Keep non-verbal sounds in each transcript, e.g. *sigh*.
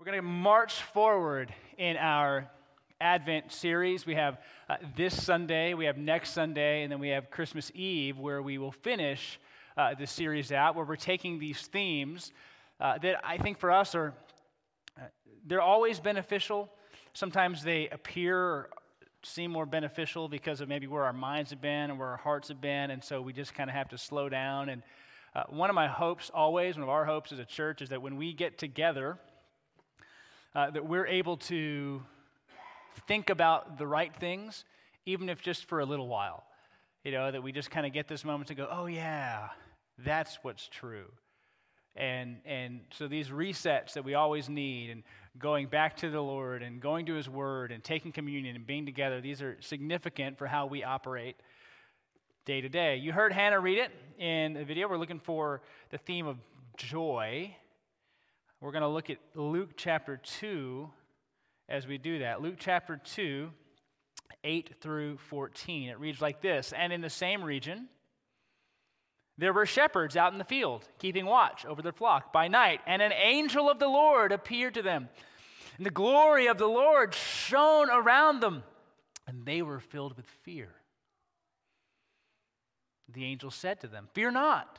We're going to march forward in our Advent series. We have uh, this Sunday, we have next Sunday, and then we have Christmas Eve, where we will finish uh, the series out, where we're taking these themes uh, that I think for us are uh, they're always beneficial. Sometimes they appear or seem more beneficial because of maybe where our minds have been and where our hearts have been, and so we just kind of have to slow down. And uh, one of my hopes, always, one of our hopes as a church, is that when we get together uh, that we're able to think about the right things, even if just for a little while. You know, that we just kind of get this moment to go, oh, yeah, that's what's true. And, and so these resets that we always need, and going back to the Lord, and going to His Word, and taking communion, and being together, these are significant for how we operate day to day. You heard Hannah read it in the video. We're looking for the theme of joy we're going to look at Luke chapter 2 as we do that. Luke chapter 2, 8 through 14. It reads like this And in the same region, there were shepherds out in the field, keeping watch over their flock by night, and an angel of the Lord appeared to them. And the glory of the Lord shone around them, and they were filled with fear. The angel said to them, Fear not.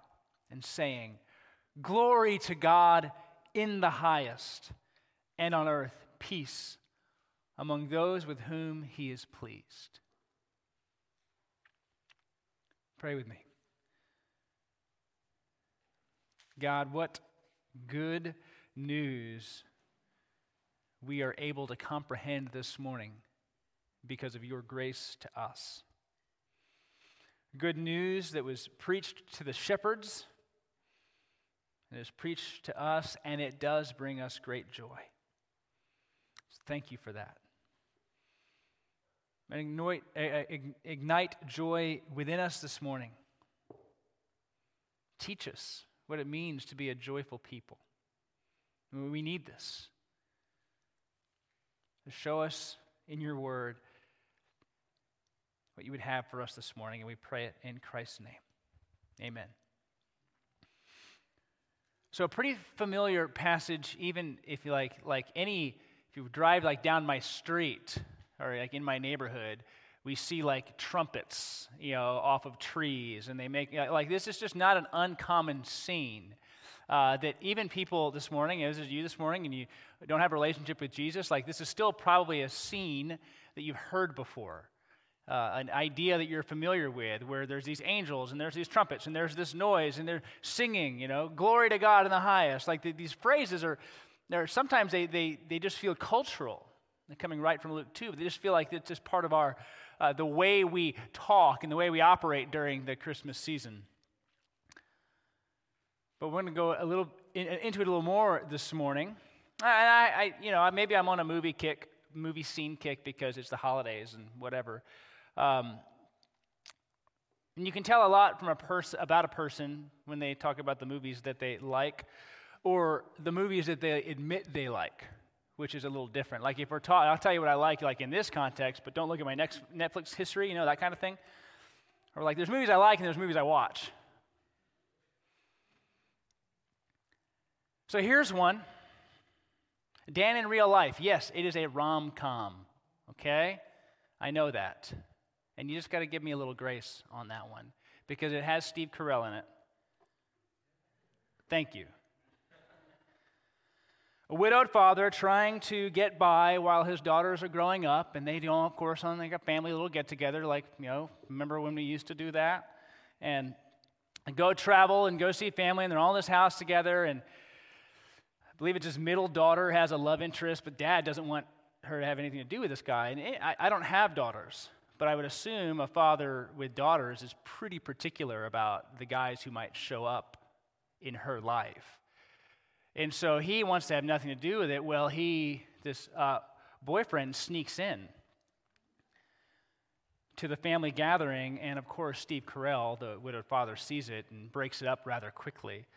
and saying, Glory to God in the highest, and on earth peace among those with whom he is pleased. Pray with me. God, what good news we are able to comprehend this morning because of your grace to us. Good news that was preached to the shepherds it is preached to us, and it does bring us great joy. So thank you for that. Eh, eh, ignite, ignite joy within us this morning. Teach us what it means to be a joyful people. We need this. Show us in your word what you would have for us this morning, and we pray it in Christ's name. Amen. So a pretty familiar passage, even if you like, like any, if you drive like down my street or like in my neighborhood, we see like trumpets, you know, off of trees, and they make like this is just not an uncommon scene. Uh, that even people this morning, as is you this morning, and you don't have a relationship with Jesus, like this is still probably a scene that you've heard before uh, an idea that you're familiar with, where there's these angels and there's these trumpets and there's this noise and they're singing, you know, glory to God in the highest. Like the, these phrases are, they're, sometimes they, they, they just feel cultural. They're coming right from Luke 2, but they just feel like it's just part of our, uh, the way we talk and the way we operate during the Christmas season. But we're going to go a little in, into it a little more this morning. I, I, you know, maybe I'm on a movie kick, movie scene kick because it's the holidays and whatever. Um, and you can tell a lot from a person about a person when they talk about the movies that they like or the movies that they admit they like, which is a little different. Like if we're talking, I'll tell you what I like, like in this context, but don't look at my next Netflix history, you know, that kind of thing. Or like there's movies I like and there's movies I watch. So here's one. Dan in real life. Yes, it is a rom com. Okay? I know that. And you just got to give me a little grace on that one because it has Steve Carell in it. Thank you. A widowed father trying to get by while his daughters are growing up, and they don't, of course, on like a family little get together, like, you know, remember when we used to do that? And go travel and go see family, and they're all in this house together, and I believe it's his middle daughter has a love interest, but dad doesn't want her to have anything to do with this guy. And I, I don't have daughters. But I would assume a father with daughters is pretty particular about the guys who might show up in her life. And so he wants to have nothing to do with it. Well, he, this uh, boyfriend, sneaks in to the family gathering, and of course, Steve Carell, the widowed father, sees it and breaks it up rather quickly.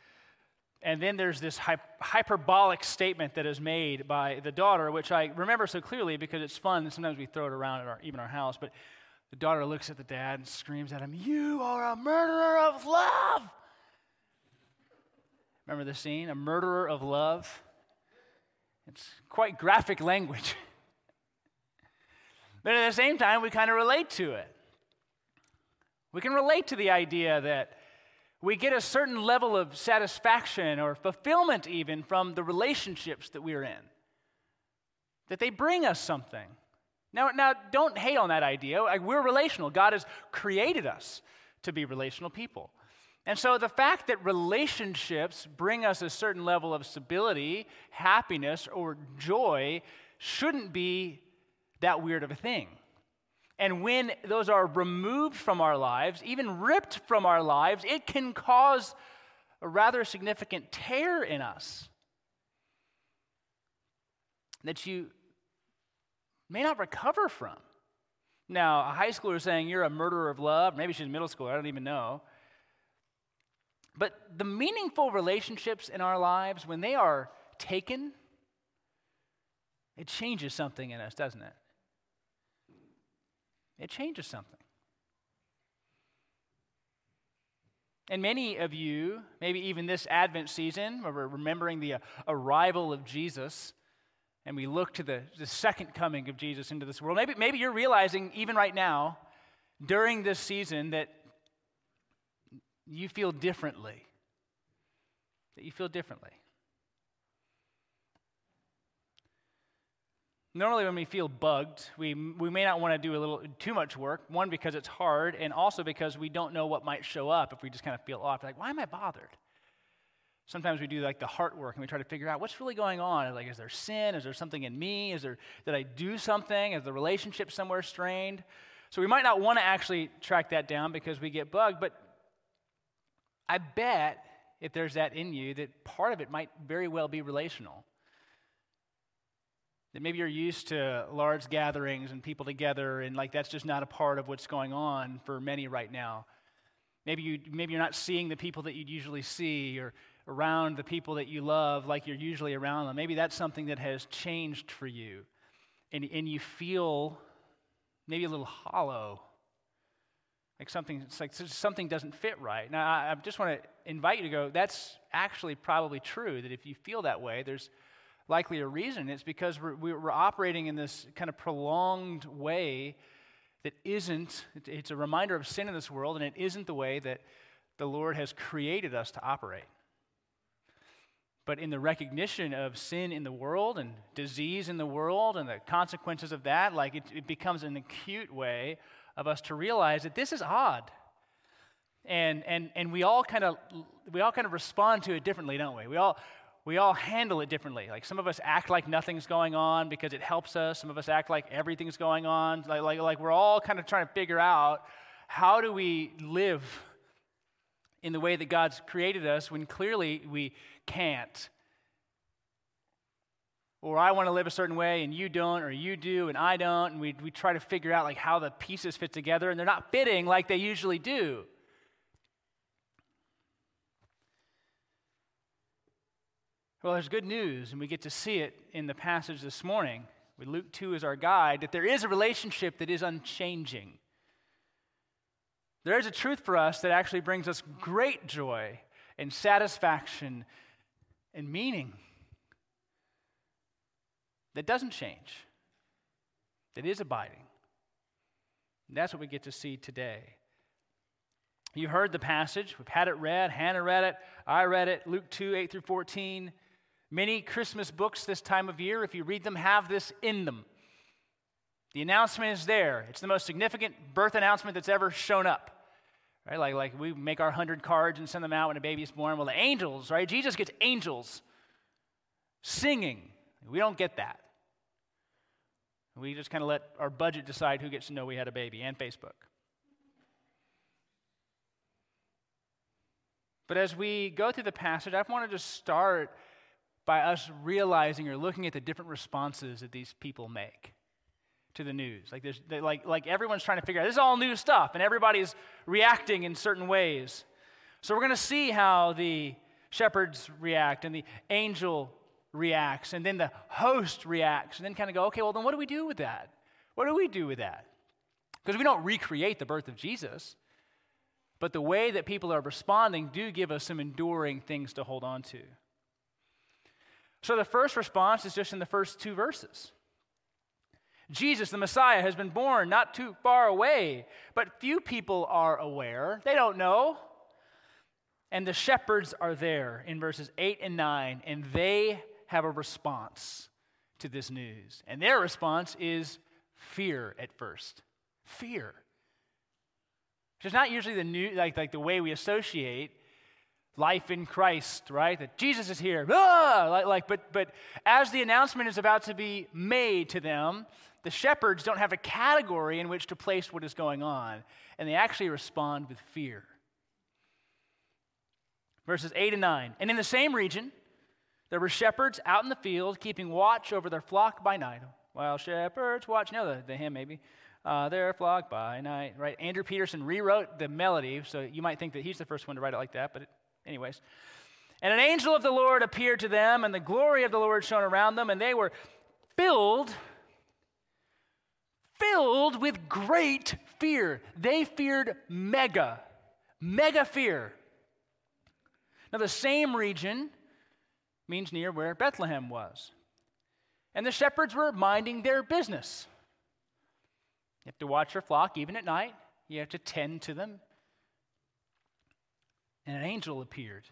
And then there's this hyperbolic statement that is made by the daughter, which I remember so clearly because it's fun. Sometimes we throw it around at our, even our house. But the daughter looks at the dad and screams at him, You are a murderer of love. Remember the scene? A murderer of love. It's quite graphic language. *laughs* but at the same time, we kind of relate to it. We can relate to the idea that we get a certain level of satisfaction or fulfillment, even from the relationships that we're in, that they bring us something. Now, now don't hate on that idea. We're relational. God has created us to be relational people. And so the fact that relationships bring us a certain level of stability, happiness, or joy shouldn't be that weird of a thing. And when those are removed from our lives, even ripped from our lives, it can cause a rather significant tear in us that you may not recover from. Now, a high schooler saying you're a murderer of love, maybe she's in middle school, I don't even know. But the meaningful relationships in our lives, when they are taken, it changes something in us, doesn't it? It changes something. And many of you, maybe even this Advent season, where we're remembering the uh, arrival of Jesus, and we look to the, the second coming of Jesus into this world, maybe, maybe you're realizing, even right now, during this season, that you feel differently. That you feel differently. Normally, when we feel bugged, we, we may not want to do a little too much work. One, because it's hard, and also because we don't know what might show up if we just kind of feel off. Like, why am I bothered? Sometimes we do like the heart work and we try to figure out what's really going on. Like, is there sin? Is there something in me? Is there did I do something? Is the relationship somewhere strained? So we might not want to actually track that down because we get bugged, but I bet if there's that in you, that part of it might very well be relational. That maybe you're used to large gatherings and people together, and like that's just not a part of what's going on for many right now. Maybe, you, maybe you're not seeing the people that you'd usually see or around the people that you love like you're usually around them. Maybe that's something that has changed for you. And, and you feel maybe a little hollow like something, it's like something doesn't fit right. Now, I, I just want to invite you to go, that's actually probably true, that if you feel that way, there's likely a reason. It's because we're, we're operating in this kind of prolonged way that isn't, it's a reminder of sin in this world, and it isn't the way that the Lord has created us to operate. But in the recognition of sin in the world and disease in the world and the consequences of that, like it, it becomes an acute way of us to realize that this is odd. And, and, and we all kind of we all kind of respond to it differently, don't we? We all we all handle it differently. Like some of us act like nothing's going on because it helps us. Some of us act like everything's going on. Like, like, like we're all kind of trying to figure out how do we live in the way that God's created us when clearly we can't or I want to live a certain way and you don't, or you do and I don't, and we, we try to figure out like how the pieces fit together, and they're not fitting like they usually do. Well, there's good news, and we get to see it in the passage this morning. With Luke 2 as our guide, that there is a relationship that is unchanging. There is a truth for us that actually brings us great joy and satisfaction and meaning that doesn't change, that is abiding. And that's what we get to see today. You heard the passage. We've had it read. Hannah read it. I read it. Luke 2, 8 through 14. Many Christmas books this time of year, if you read them, have this in them. The announcement is there. It's the most significant birth announcement that's ever shown up. Right? Like, like we make our 100 cards and send them out when a baby is born. Well, the angels, right? Jesus gets angels singing. We don't get that. We just kind of let our budget decide who gets to know we had a baby and Facebook. But as we go through the passage, I want to start by us realizing or looking at the different responses that these people make to the news. Like, there's, like, like everyone's trying to figure out this is all new stuff, and everybody's reacting in certain ways. So we're going to see how the shepherds react and the angel reacts, and then the host reacts, and then kind of go, okay, well, then what do we do with that? What do we do with that? Because we don't recreate the birth of Jesus, but the way that people are responding do give us some enduring things to hold on to. So the first response is just in the first two verses. Jesus, the Messiah, has been born not too far away, but few people are aware. They don't know. And the shepherds are there in verses 8 and 9, and they have a response to this news. And their response is fear at first. Fear. Which is not usually the new like, like the way we associate life in Christ, right? That Jesus is here. Ah! Like, like, but, but as the announcement is about to be made to them, the shepherds don't have a category in which to place what is going on, and they actually respond with fear. Verses 8 and 9. And in the same region, there were shepherds out in the field, keeping watch over their flock by night. While shepherds watch, no, the, the hymn maybe. Uh, their flock by night, right? Andrew Peterson rewrote the melody, so you might think that he's the first one to write it like that, but it, anyways. And an angel of the Lord appeared to them, and the glory of the Lord shone around them, and they were filled, filled with great fear. They feared mega, mega fear. Now, the same region means near where Bethlehem was. And the shepherds were minding their business. You have to watch your flock even at night, you have to tend to them. And an angel appeared.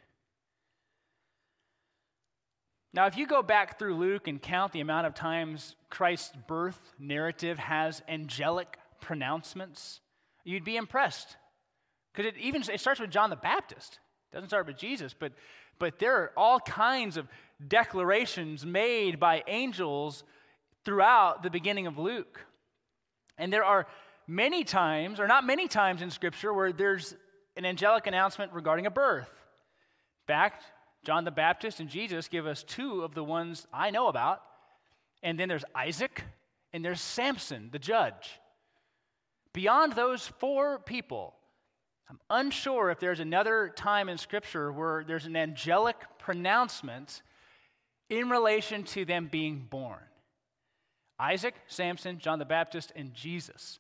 Now, if you go back through Luke and count the amount of times Christ's birth narrative has angelic pronouncements, you'd be impressed. Because it even it starts with John the Baptist. It doesn't start with Jesus, but, but there are all kinds of declarations made by angels throughout the beginning of Luke. And there are many times, or not many times in Scripture, where there's an angelic announcement regarding a birth. Fact, John the Baptist and Jesus give us two of the ones I know about. And then there's Isaac and there's Samson, the judge. Beyond those four people, I'm unsure if there's another time in Scripture where there's an angelic pronouncement in relation to them being born Isaac, Samson, John the Baptist, and Jesus.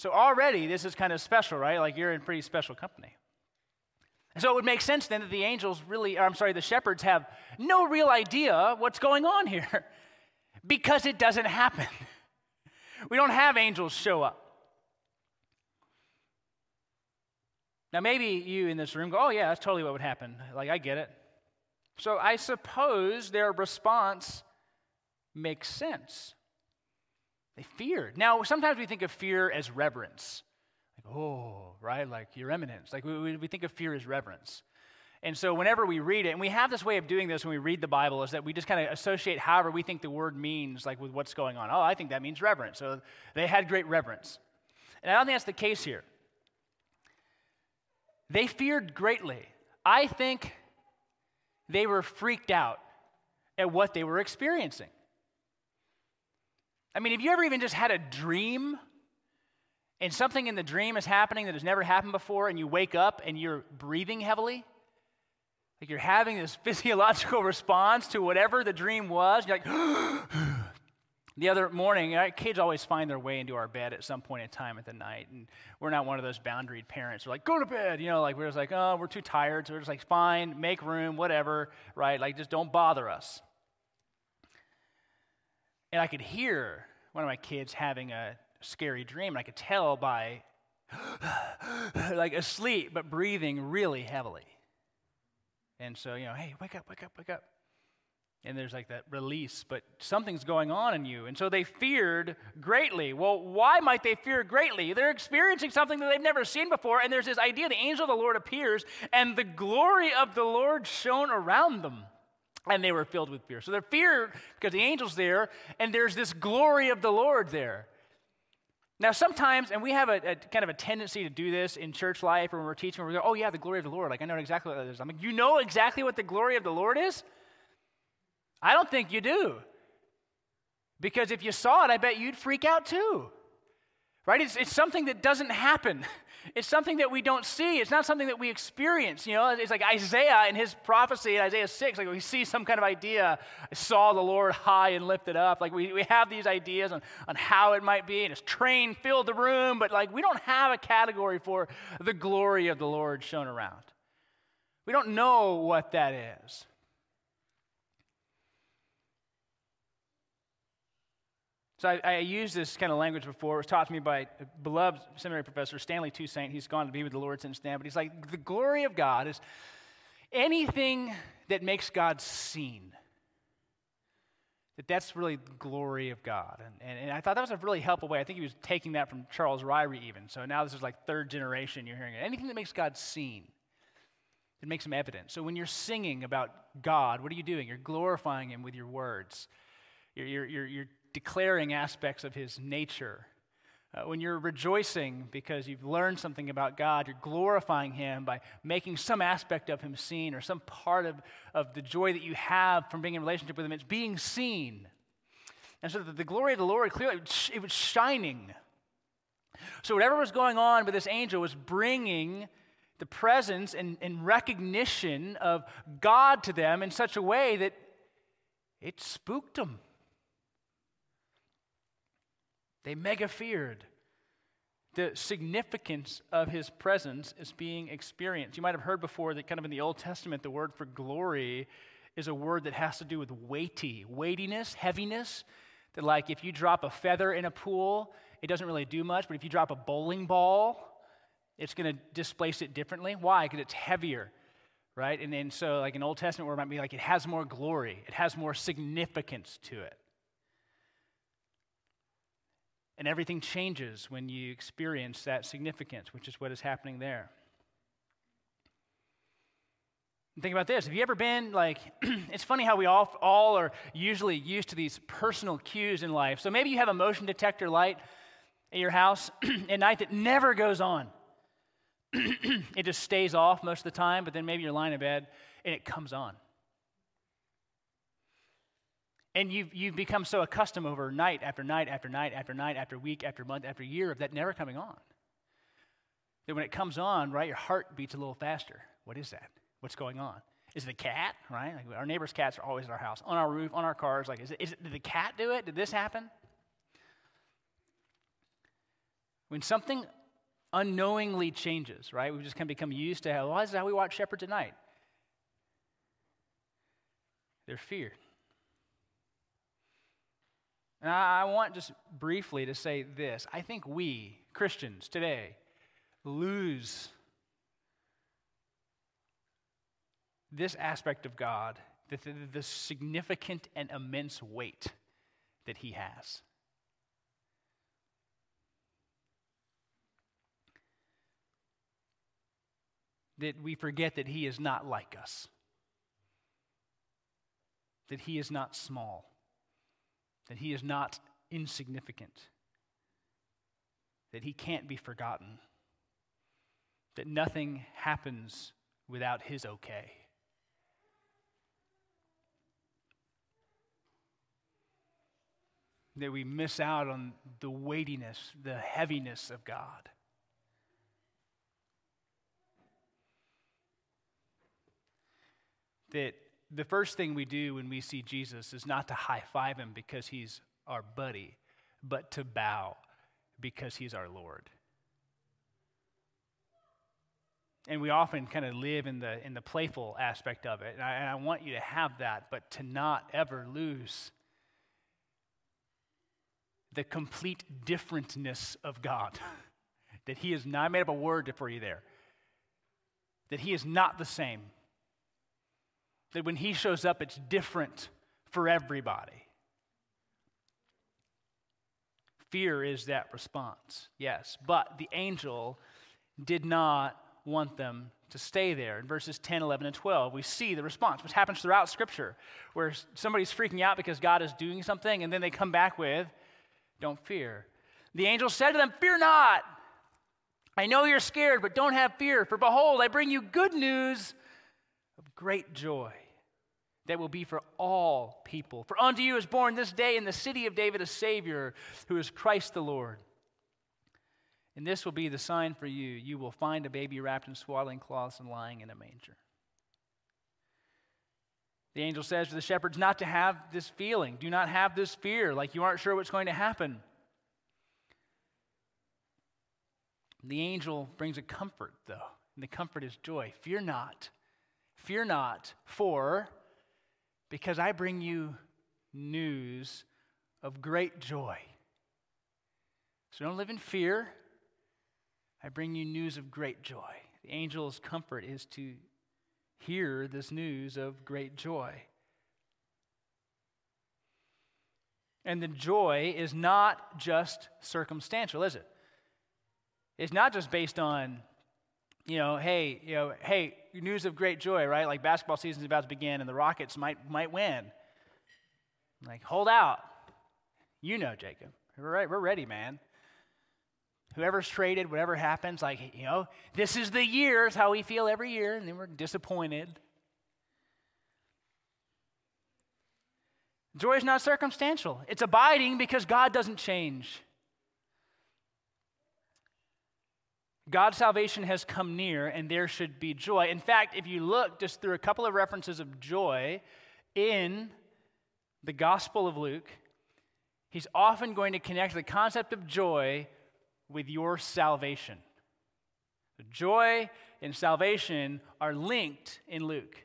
So already this is kind of special, right? Like you're in pretty special company. And so it would make sense then that the angels really, I'm sorry, the shepherds have no real idea what's going on here *laughs* because it doesn't happen. *laughs* We don't have angels show up. Now, maybe you in this room go, oh, yeah, that's totally what would happen. Like, I get it. So I suppose their response makes sense. They feared. Now, sometimes we think of fear as reverence. Like, oh, right? Like your eminence. Like we, we think of fear as reverence. And so whenever we read it, and we have this way of doing this when we read the Bible, is that we just kind of associate however we think the word means, like with what's going on. Oh, I think that means reverence. So they had great reverence. And I don't think that's the case here. They feared greatly. I think they were freaked out at what they were experiencing. I mean, have you ever even just had a dream and something in the dream is happening that has never happened before, and you wake up and you're breathing heavily? Like you're having this *laughs* physiological response to whatever the dream was. You're like, *gasps* the other morning, our kids always find their way into our bed at some point in time at the night, and we're not one of those boundaried parents. We're like, go to bed, you know, like we're just like, oh, we're too tired, so we're just like, fine, make room, whatever, right? Like just don't bother us. And I could hear one of my kids having a scary dream, and I could tell by *gasps* like asleep, but breathing really heavily. And so, you know, hey, wake up, wake up, wake up. And there's like that release, but something's going on in you. And so they feared greatly. Well, why might they fear greatly? They're experiencing something that they've never seen before, and there's this idea the angel of the Lord appears, and the glory of the Lord shone around them and they were filled with fear. So they're feared because the angel's there, and there's this glory of the Lord there. Now, sometimes, and we have a, a, kind of a tendency to do this in church life or when we're teaching, we go, oh, yeah, the glory of the Lord. Like, I know exactly what that is. I'm like, you know exactly what the glory of the Lord is? I don't think you do. Because if you saw it, I bet you'd freak out too. Right? It's, it's something that doesn't happen. *laughs* It's something that we don't see. It's not something that we experience. You know, it's like Isaiah in his prophecy in Isaiah 6, like we see some kind of idea. I saw the Lord high and lifted up. Like we, we have these ideas on, on how it might be, and his train filled the room, but like we don't have a category for the glory of the Lord shown around. We don't know what that is. So I, I, used this kind of language before. It was taught to me by a beloved seminary professor, Stanley Toussaint. He's gone to be with the Lord since then. But he's like, the glory of God is anything that makes God seen. That that's really the glory of God. And, and, and I thought that was a really helpful way. I think he was taking that from Charles Ryrie even. So now this is like third generation you're hearing it. Anything that makes God seen. It makes him evident. So when you're singing about God, what are you doing? You're glorifying him with your words. You're, you're, you're, you're declaring aspects of his nature. Uh, when you're rejoicing because you've learned something about God, you're glorifying Him by making some aspect of Him seen or some part of, of the joy that you have from being in relationship with Him. It's being seen. And so the, the glory of the Lord clearly, it was shining. So whatever was going on with this angel was bringing the presence and, and recognition of God to them in such a way that it spooked them. They mega feared. The significance of his presence is being experienced. You might have heard before that, kind of in the Old Testament, the word for glory is a word that has to do with weighty, weightiness, heaviness. That, like, if you drop a feather in a pool, it doesn't really do much, but if you drop a bowling ball, it's going to displace it differently. Why? Because it's heavier, right? And then, so, like, in Old Testament, it might be like it has more glory, it has more significance to it. And everything changes when you experience that significance, which is what is happening there. And think about this. Have you ever been like, *clears throat* it's funny how we all, all are usually used to these personal cues in life. So maybe you have a motion detector light at your house *clears throat* at night that never goes on. *clears throat* it just stays off most of the time, but then maybe you're lying in bed and it comes on. And you've, you've become so accustomed over night after night after night after night after week after month after year of that never coming on. That when it comes on, right, your heart beats a little faster. What is that? What's going on? Is it a cat, right? Like our neighbor's cats are always at our house, on our roof, on our cars. Like, is it, is it, did the cat do it? Did this happen? When something unknowingly changes, right? We just kind of become used to how, well, this is how we watch shepherds at night. They're feared. And I want just briefly to say this. I think we, Christians today, lose this aspect of God, the, the, the significant and immense weight that He has. That we forget that He is not like us, that He is not small that he is not insignificant, that he can't be forgotten, that nothing happens without his okay. That we miss out on the weightiness, the heaviness of God. That the first thing we do when we see Jesus is not to high five him because he's our buddy, but to bow because he's our Lord. And we often kind of live in the, in the playful aspect of it. And I, and I want you to have that, but to not ever lose the complete differentness of God. *laughs* that He is not, I made up a word for you there. That He is not the same that when he shows up, it's different for everybody. Fear is that response, yes. But the angel did not want them to stay there. In verses 10, 11, and 12, we see the response, which happens throughout Scripture, where somebody's freaking out because God is doing something, and then they come back with, Don't fear. The angel said to them, Fear not. I know you're scared, but don't have fear, for behold, I bring you good news of great joy that will be for all people. For unto you is born this day in the city of David a Savior, who is Christ the Lord. And this will be the sign for you. You will find a baby wrapped in swaddling cloths and lying in a manger. The angel says to the shepherds not to have this feeling. Do not have this fear, like you aren't sure what's going to happen. The angel brings a comfort, though, and the comfort is joy. Fear not. Fear not, for because I bring you news of great joy. So don't live in fear. I bring you news of great joy. The angel's comfort is to hear this news of great joy. And the joy is not just circumstantial, is it? It's not just based on, you know, hey, you know, hey, news of great joy, right? Like basketball season's about to begin and the Rockets might might win. Like, hold out. You know, Jacob. We're right, we're ready, man. Whoever's traded, whatever happens, like, you know, this is the year, is how we feel every year, and then we're disappointed. Joy is not circumstantial, it's abiding because God doesn't change. God's salvation has come near, and there should be joy. In fact, if you look just through a couple of references of joy in the Gospel of Luke, he's often going to connect the concept of joy with your salvation. Joy and salvation are linked in Luke.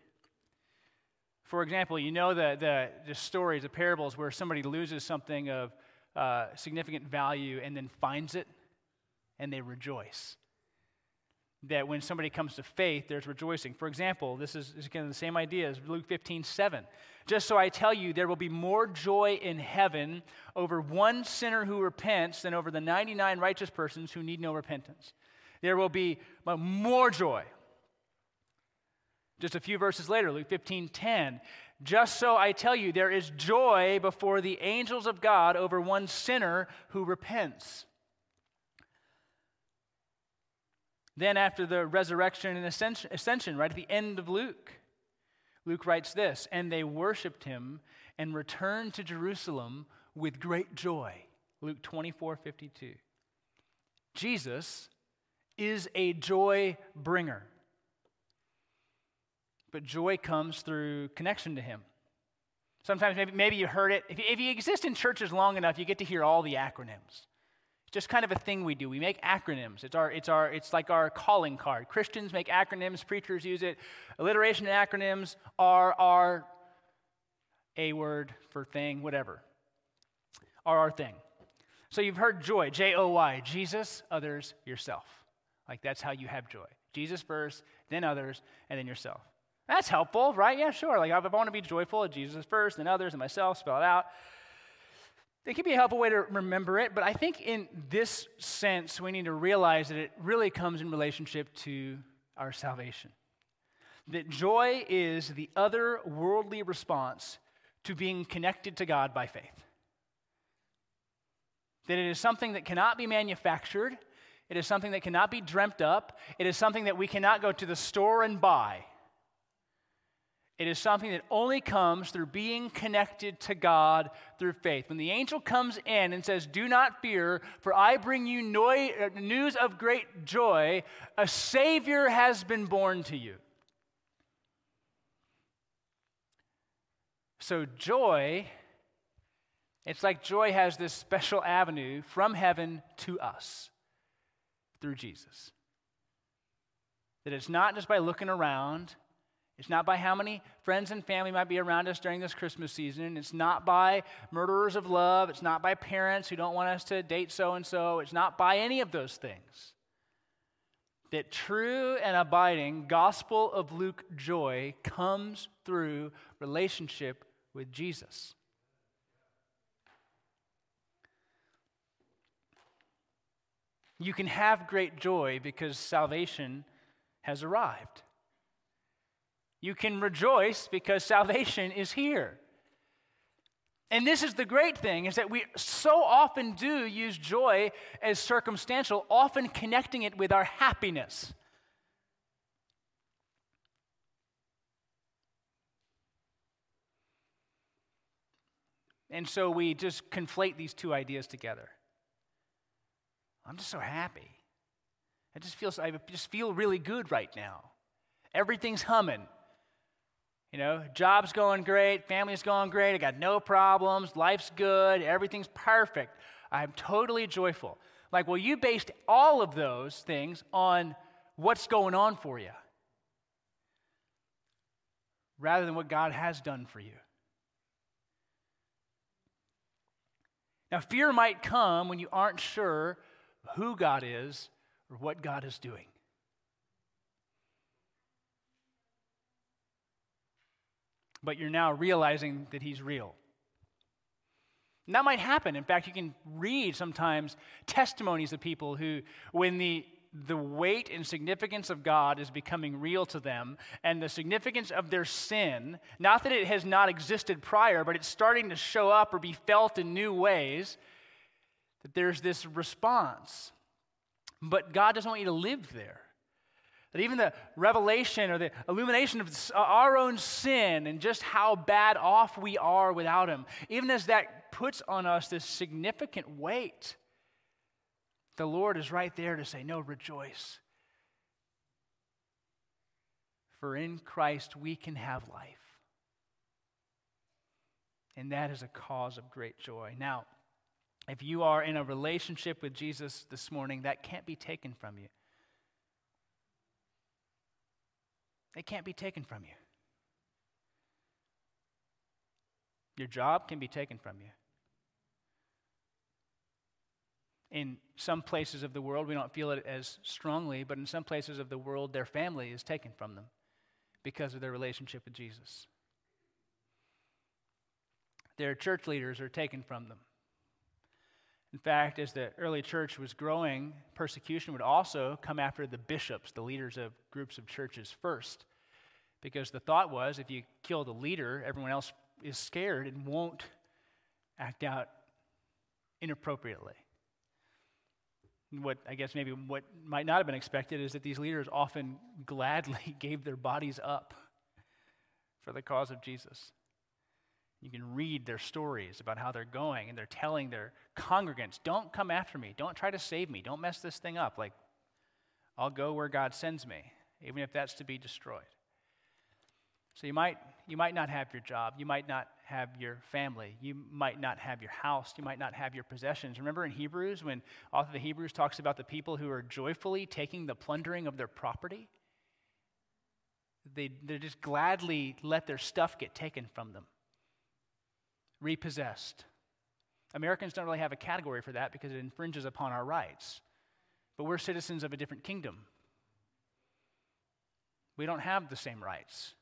For example, you know the, the, the stories, the parables where somebody loses something of uh, significant value and then finds it and they rejoice. That when somebody comes to faith, there's rejoicing. For example, this is, again the same idea as Luke 15 7. Just so I tell you, there will be more joy in heaven over one sinner who repents than over the 99 righteous persons who need no repentance. There will be more joy. Just a few verses later, Luke 15 10. Just so I tell you, there is joy before the angels of God over one sinner who repents. Then, after the resurrection and ascension, right at the end of Luke, Luke writes this And they worshiped him and returned to Jerusalem with great joy. Luke 24 52. Jesus is a joy bringer. But joy comes through connection to him. Sometimes maybe, maybe you heard it. If you, if you exist in churches long enough, you get to hear all the acronyms just kind of a thing we do. We make acronyms. It's, our, it's, our, it's like our calling card. Christians make acronyms, preachers use it. Alliteration and acronyms are our A word for thing, whatever, are our thing. So you've heard joy, J O Y, Jesus, others, yourself. Like that's how you have joy. Jesus first, then others, and then yourself. That's helpful, right? Yeah, sure. Like if I want to be joyful, Jesus first, then others, and myself, spell it out. It can be a helpful way to remember it, but I think in this sense, we need to realize that it really comes in relationship to our salvation. That joy is the other worldly response to being connected to God by faith. That it is something that cannot be manufactured, it is something that cannot be dreamt up, it is something that we cannot go to the store and buy. It is something that only comes through being connected to God through faith. When the angel comes in and says, Do not fear, for I bring you uh, news of great joy, a Savior has been born to you. So, joy, it's like joy has this special avenue from heaven to us through Jesus. That it's not just by looking around it's not by how many friends and family might be around us during this Christmas season. It's not by murderers of love. It's not by parents who don't want us to date so and so. It's not by any of those things. That true and abiding gospel of Luke joy comes through relationship with Jesus. You can have great joy because salvation has arrived. You can rejoice because salvation is here. And this is the great thing is that we so often do use joy as circumstantial, often connecting it with our happiness. And so we just conflate these two ideas together. I'm just so happy. I just feel, I just feel really good right now. Everything's humming. You know, job's going great, family's going great, I got no problems, life's good, everything's perfect. I'm totally joyful. Like, well, you based all of those things on what's going on for you rather than what God has done for you. Now, fear might come when you aren't sure who God is or what God is doing. But you're now realizing that He's real. And that might happen. In fact, you can read sometimes testimonies of people who, when the the weight and significance of God is becoming real to them, and the significance of their sin, not that it has not existed prior, but it's starting to show up or be felt in new ways, that there's this response. But God doesn't want you to live there. That even the revelation or the illumination of uh, our own sin and just how bad off we are without Him, even as that puts on us this significant weight the Lord is right there to say, No, rejoice. For in Christ we can have life. And that is a cause of great joy. Now, if you are in a relationship with Jesus this morning, that can't be taken from you. It can't be taken from you. Your job can be taken from you in some places of the world, we don't feel it as strongly, but in some places of the world, their family is taken from them because of their relationship with Jesus. Their church leaders are taken from them. In fact, as the early church was growing, persecution would also come after the bishops, the leaders of groups of churches, first. Because the thought was if you kill the leader, everyone else is scared and won't act out inappropriately what I guess maybe what might not have been expected is that these leaders often gladly *laughs* gave their bodies up for the cause of Jesus. You can read their stories about how they're going, and they're telling their congregants, Don't come after me. Don't try to save me. Don't mess this thing up. Like, I'll go where God sends me, even if that's to be destroyed. So you might, you might not have your job. You might not have your family. You might not have your house. You might not have your possessions. Remember in Hebrews when author of the Hebrews talks about the people who are joyfully taking the plundering of their property? They, they just gladly let their stuff get taken from them, repossessed. Americans don't really have a category for that because it infringes upon our rights. But we're citizens of a different kingdom. We don't have the same rights.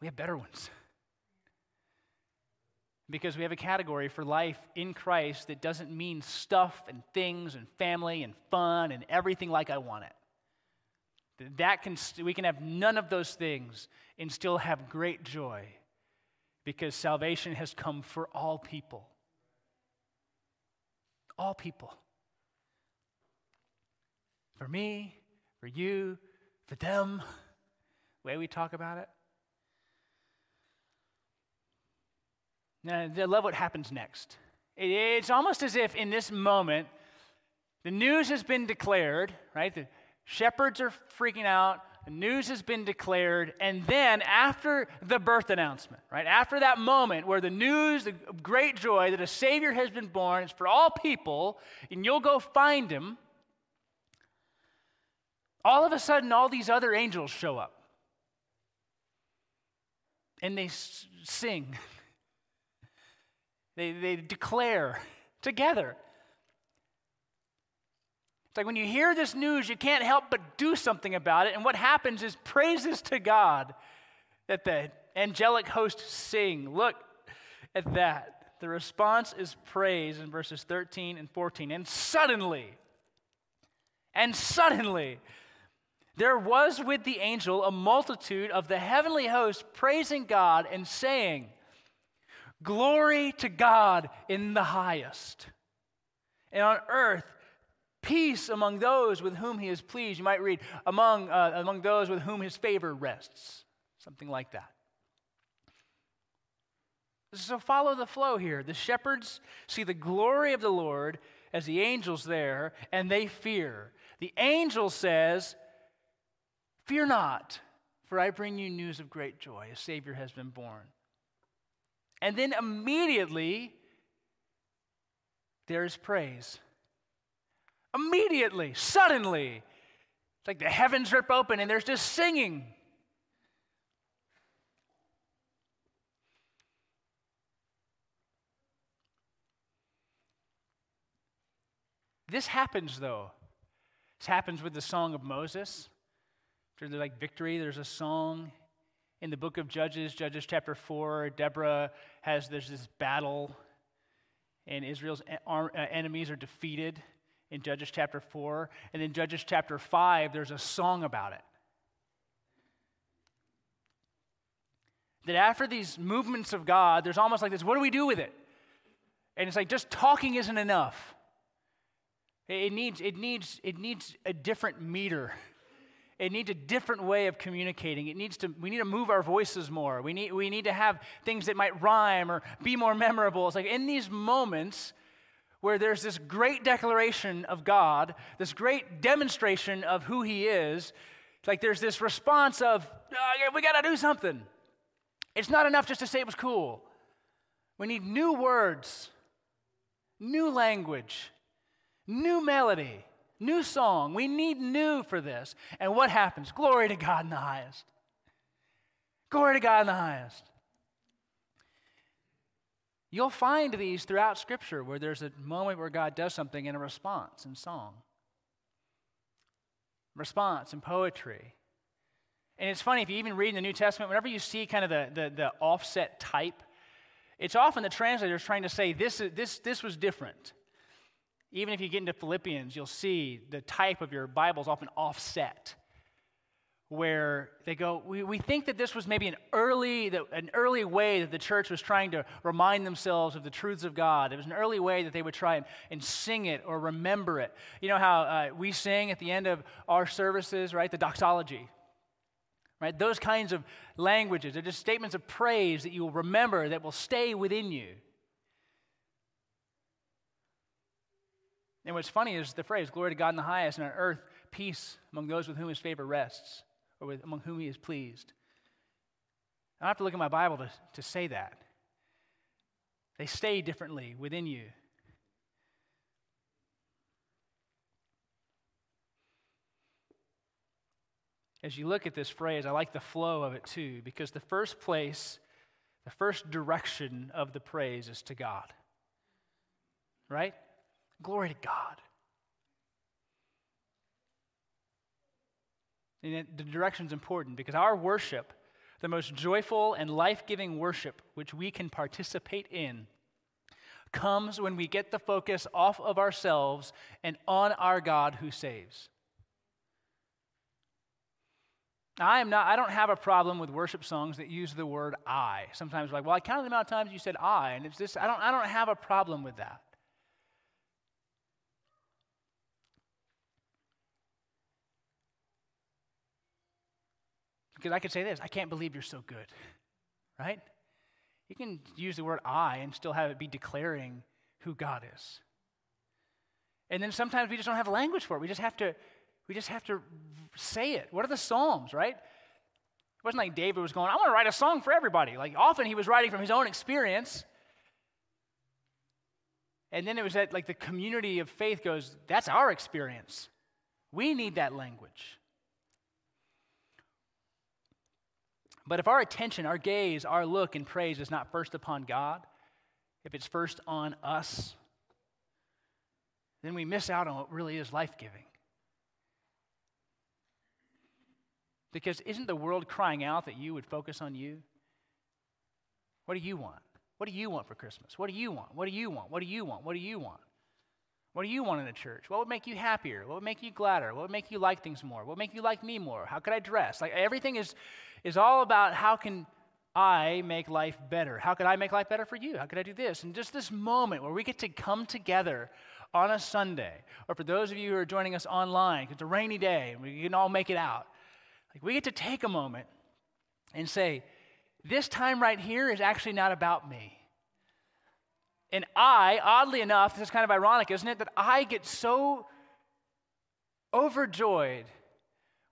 We have better ones. *laughs* Because we have a category for life in Christ that doesn't mean stuff and things and family and fun and everything like I want it. That can, we can have none of those things and still have great joy because salvation has come for all people. All people. For me, for you, for them, the way we talk about it. Now, I love what happens next. It's almost as if in this moment, the news has been declared, right? The shepherds are freaking out. News has been declared. And then, after the birth announcement, right? After that moment where the news, the great joy that a Savior has been born, it's for all people, and you'll go find him, all of a sudden, all these other angels show up. And they s- sing. *laughs* They, they declare together. Like when you hear this news, you can't help but do something about it. And what happens is praises to God that the angelic hosts sing. Look at that. The response is praise in verses 13 and 14. And suddenly, and suddenly, there was with the angel a multitude of the heavenly host praising God and saying, Glory to God in the highest. And on earth, peace among those with whom he is pleased. You might read, among, uh, among those with whom his favor rests. Something like that. So follow the flow here. The shepherds see the glory of the Lord as the angels there, and they fear. The angel says, Fear not, for I bring you news of great joy. A Savior has been born. And then immediately, there is praise. Immediately, suddenly, it's like the heavens rip open and there's just singing. This happens though. This happens with the Song of Moses. After the like victory, there's a song in the book of Judges, Judges chapter 4. Deborah has, there's this battle, and Israel's uh, enemies are defeated in Judges chapter 4. And in Judges chapter 5, there's a song about it. That after these movements of God, there's almost like this what do we do with it? And it's like just talking isn't enough. It needs, it needs, it needs a different meter. It needs a different way of communicating. It needs to, we need to move our voices more. We need, we need to have things that might rhyme or be more memorable. It's like in these moments where there's this great declaration of God, this great demonstration of who He is, like there's this response of, oh, we got to do something. It's not enough just to say it was cool. We need new words, new language, new melody, new song. We need new for this. And what happens? Glory to God in the highest. Glory to God in the highest. You'll find these throughout Scripture where there's a moment where God does something in a response in song, response in poetry. And it's funny, if you even read in the New Testament, whenever you see kind of the, the, the offset type, it's often the translators trying to say this, this, this was different. Even if you get into Philippians, you'll see the type of your Bible is often offset, where they go, we, we think that this was maybe an early, an early way that the church was trying to remind themselves of the truths of God. It was an early way that they would try and, and sing it or remember it. You know how uh, we sing at the end of our services, right? The doxology. Right? Those kinds of languages, they're just statements of praise that you will remember that will stay within you. And what's funny is the phrase, glory to God in the highest, and on earth, peace among those with whom his favor rests, or with, among whom he is pleased. I don't have to look at my Bible to, to say that. They stay differently within you. As you look at this phrase, I like the flow of it too, because the first place, the first direction of the praise is to God. Right? Glory to God. And the direction is important because our worship, the most joyful and life giving worship which we can participate in, comes when we get the focus off of ourselves and on our God who saves. I am not, I don't have a problem with worship songs that use the word I. Sometimes like, well, I counted the amount of times you said I, and it's this, I don't, I don't have a problem with that. Because I could say this I can't believe you're so good, right? You can use the word I and still have it be declaring who God is. And then sometimes we just don't have language for it. We just have to, we just have to say it. What are the Psalms, right? It wasn't like David was going, I want to write a song for everybody. Like often he was writing from his own experience. And then it was that like the community of faith goes, that's our experience. We need that language. But if our attention, our gaze, our look and praise is not first upon God, if it's first on us, then we miss out on what really is life giving. Because isn't the world crying out that you would focus on you? What do you want? What do you want for Christmas? What do you want? What do you want? What do you want? What do you want? What do you want in a church? What would make you happier? What would make you gladder? What would make you like things more? What would make you like me more? How could I dress? Like everything is is all about how can I make life better? How could I make life better for you? How could I do this? And just this moment where we get to come together on a Sunday, or for those of you who are joining us online, it's a rainy day and we can all make it out. Like we get to take a moment and say, this time right here is actually not about me. And I, oddly enough, this is kind of ironic, isn't it? That I get so overjoyed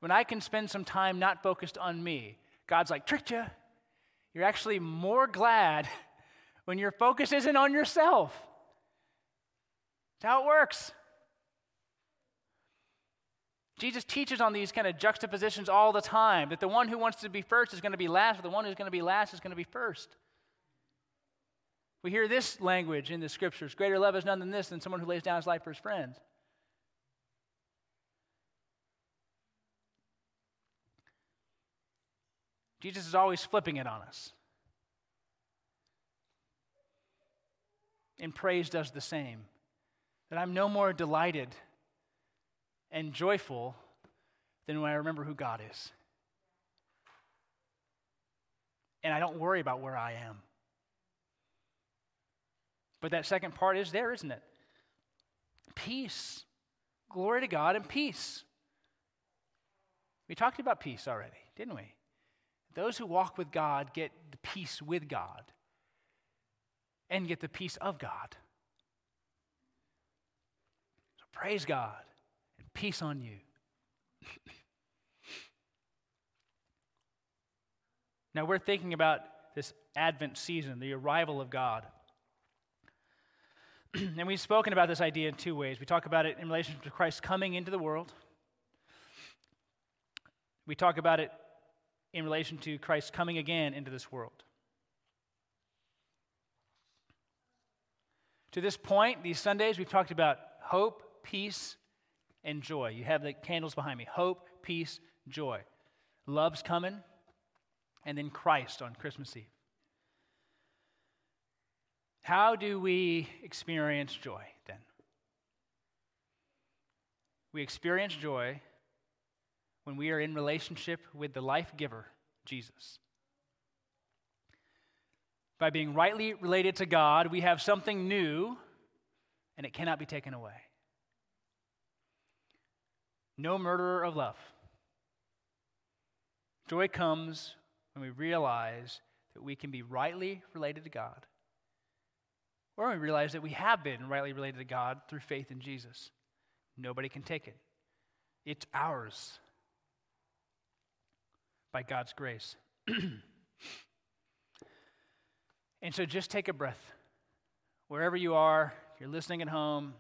when I can spend some time not focused on me. God's like, tricked you. You're actually more glad *laughs* when your focus isn't on yourself. That's how it works. Jesus teaches on these kind of juxtapositions all the time that the one who wants to be first is going to be last, but the one who's going to be last is going to be first. We hear this language in the scriptures greater love is none than this than someone who lays down his life for his friends. Jesus is always flipping it on us. And praise does the same. That I'm no more delighted and joyful than when I remember who God is. And I don't worry about where I am. But that second part is there, isn't it? Peace. Glory to God and peace. We talked about peace already, didn't we? Those who walk with God get the peace with God and get the peace of God. So praise God and peace on you. *laughs* now we're thinking about this Advent season, the arrival of God. *clears throat* and we've spoken about this idea in two ways. We talk about it in relation to Christ coming into the world. We talk about it in relation to Christ coming again into this world. To this point, these Sundays, we've talked about hope, peace, and joy. You have the candles behind me hope, peace, joy. Love's coming, and then Christ on Christmas Eve. How do we experience joy then? We experience joy when we are in relationship with the life giver, Jesus. By being rightly related to God, we have something new and it cannot be taken away. No murderer of love. Joy comes when we realize that we can be rightly related to God, or we realize that we have been rightly related to God through faith in Jesus. Nobody can take it, it's ours by God's grace. *clears throat* and so just take a breath. Wherever you are, if you're listening at home,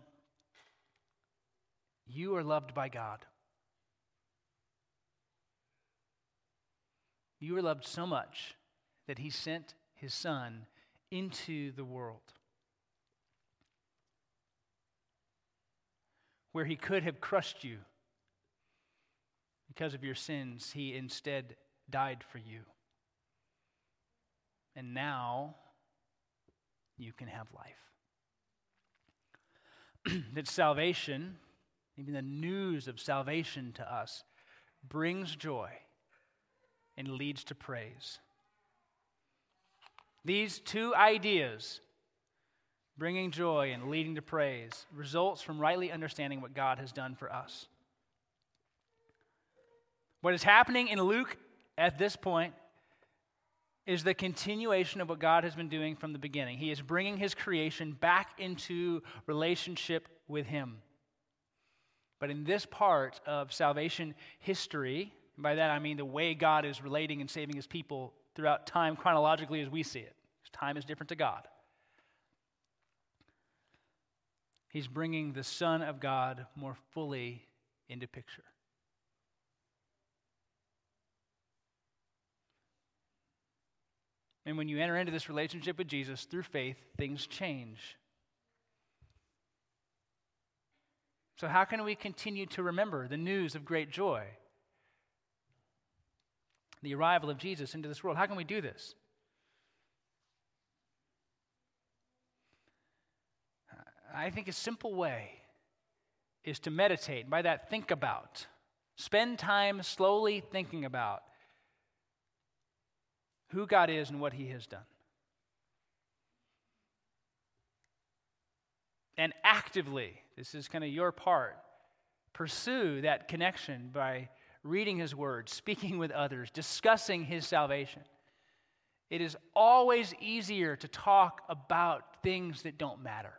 you are loved by God. You are loved so much that He sent His Son into the world. Where He could have crushed you because of your sins, He instead died for you. And now you can have life. *clears throat* that salvation, even the news of salvation to us, brings joy and leads to praise. These two ideas, bringing joy and leading to praise, results from rightly understanding what God has done for us. What is happening in Luke at this point is the continuation of what God has been doing from the beginning. He is bringing his creation back into relationship with him. But in this part of salvation history, by that I mean the way God is relating and saving his people throughout time chronologically as we see it, time is different to God. He's bringing the Son of God more fully into picture. And when you enter into this relationship with Jesus through faith, things change. So, how can we continue to remember the news of great joy? The arrival of Jesus into this world. How can we do this? I think a simple way is to meditate. By that, think about. Spend time slowly thinking about who God is and what He has done. And actively, this is kind of your part, pursue that connection by reading His Word, speaking with others, discussing His salvation. It is always easier to talk about things that don't matter.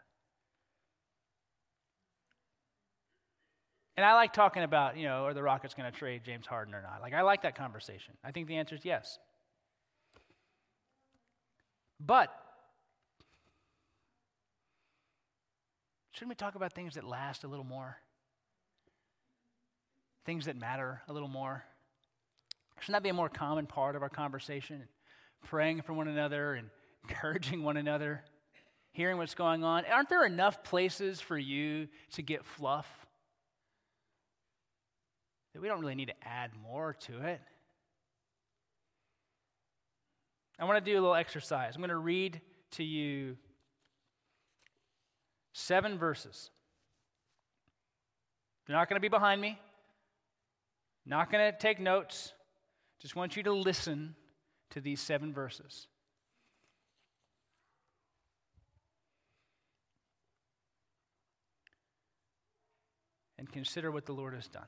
And I like talking about, you know, are the Rockets going to trade James Harden or not? Like, I like that conversation. I think the answer is yes. But shouldn't we talk about things that last a little more? Things that matter a little more? Shouldn't that be a more common part of our conversation? Praying for one another and *laughs* encouraging one another, hearing what's going on. Aren't there enough places for you to get fluff? That we don't really need to add more to it. I want to do a little exercise. I'm going to read to you seven verses. They're not going to be behind me, not going to take notes. Just want you to listen to these seven verses. And consider what the Lord has done.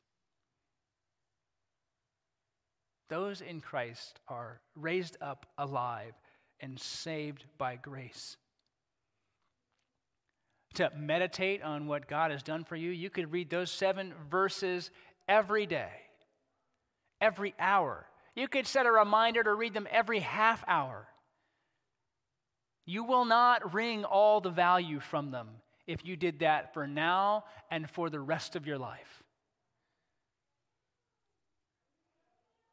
Those in Christ are raised up alive and saved by grace. To meditate on what God has done for you, you could read those seven verses every day, every hour. You could set a reminder to read them every half hour. You will not wring all the value from them if you did that for now and for the rest of your life.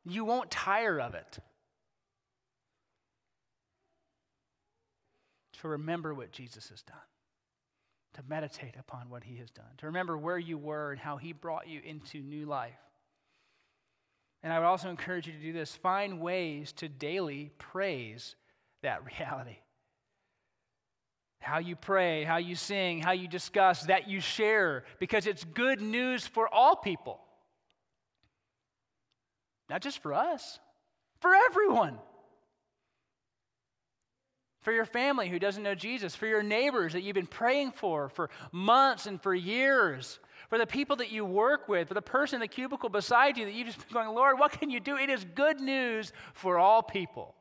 You won't tire of it. To remember what Jesus has done, to meditate upon what he has done, to remember where you were and how he brought you into new life. And I would also encourage you to do this find ways to daily praise that *laughs* reality. How you pray, how you sing, how you discuss, that you share, because it's good news for all people. Not just for us, for everyone. For your family who doesn't know Jesus, for your neighbors that you've been praying for for months and for years, for the people that you work with, for the person in the cubicle beside you that you've just been going, Lord, what can you do? It is good news for all people.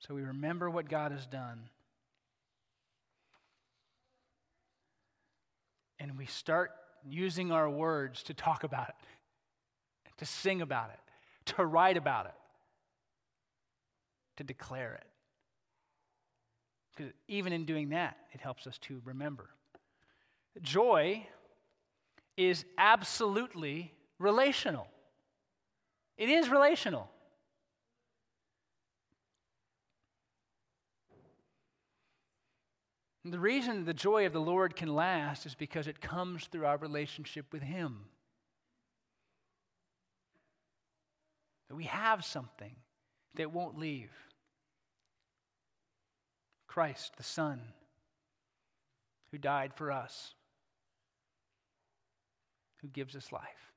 So we remember what God has done. And we start using our words to talk about it, to sing about it, to write about it, to declare it. Because even in doing that, it helps us to remember. Joy is absolutely relational. It is relational. The reason the joy of the Lord can last is because it comes through our relationship with Him. That we have something that won't leave Christ, the Son, who died for us, who gives us life,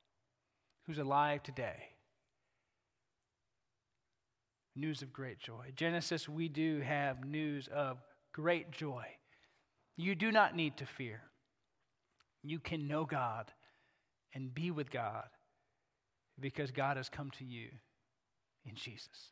who's alive today. News of great joy. Genesis, we do have news of great joy. You do not need to fear. You can know God and be with God because God has come to you in Jesus.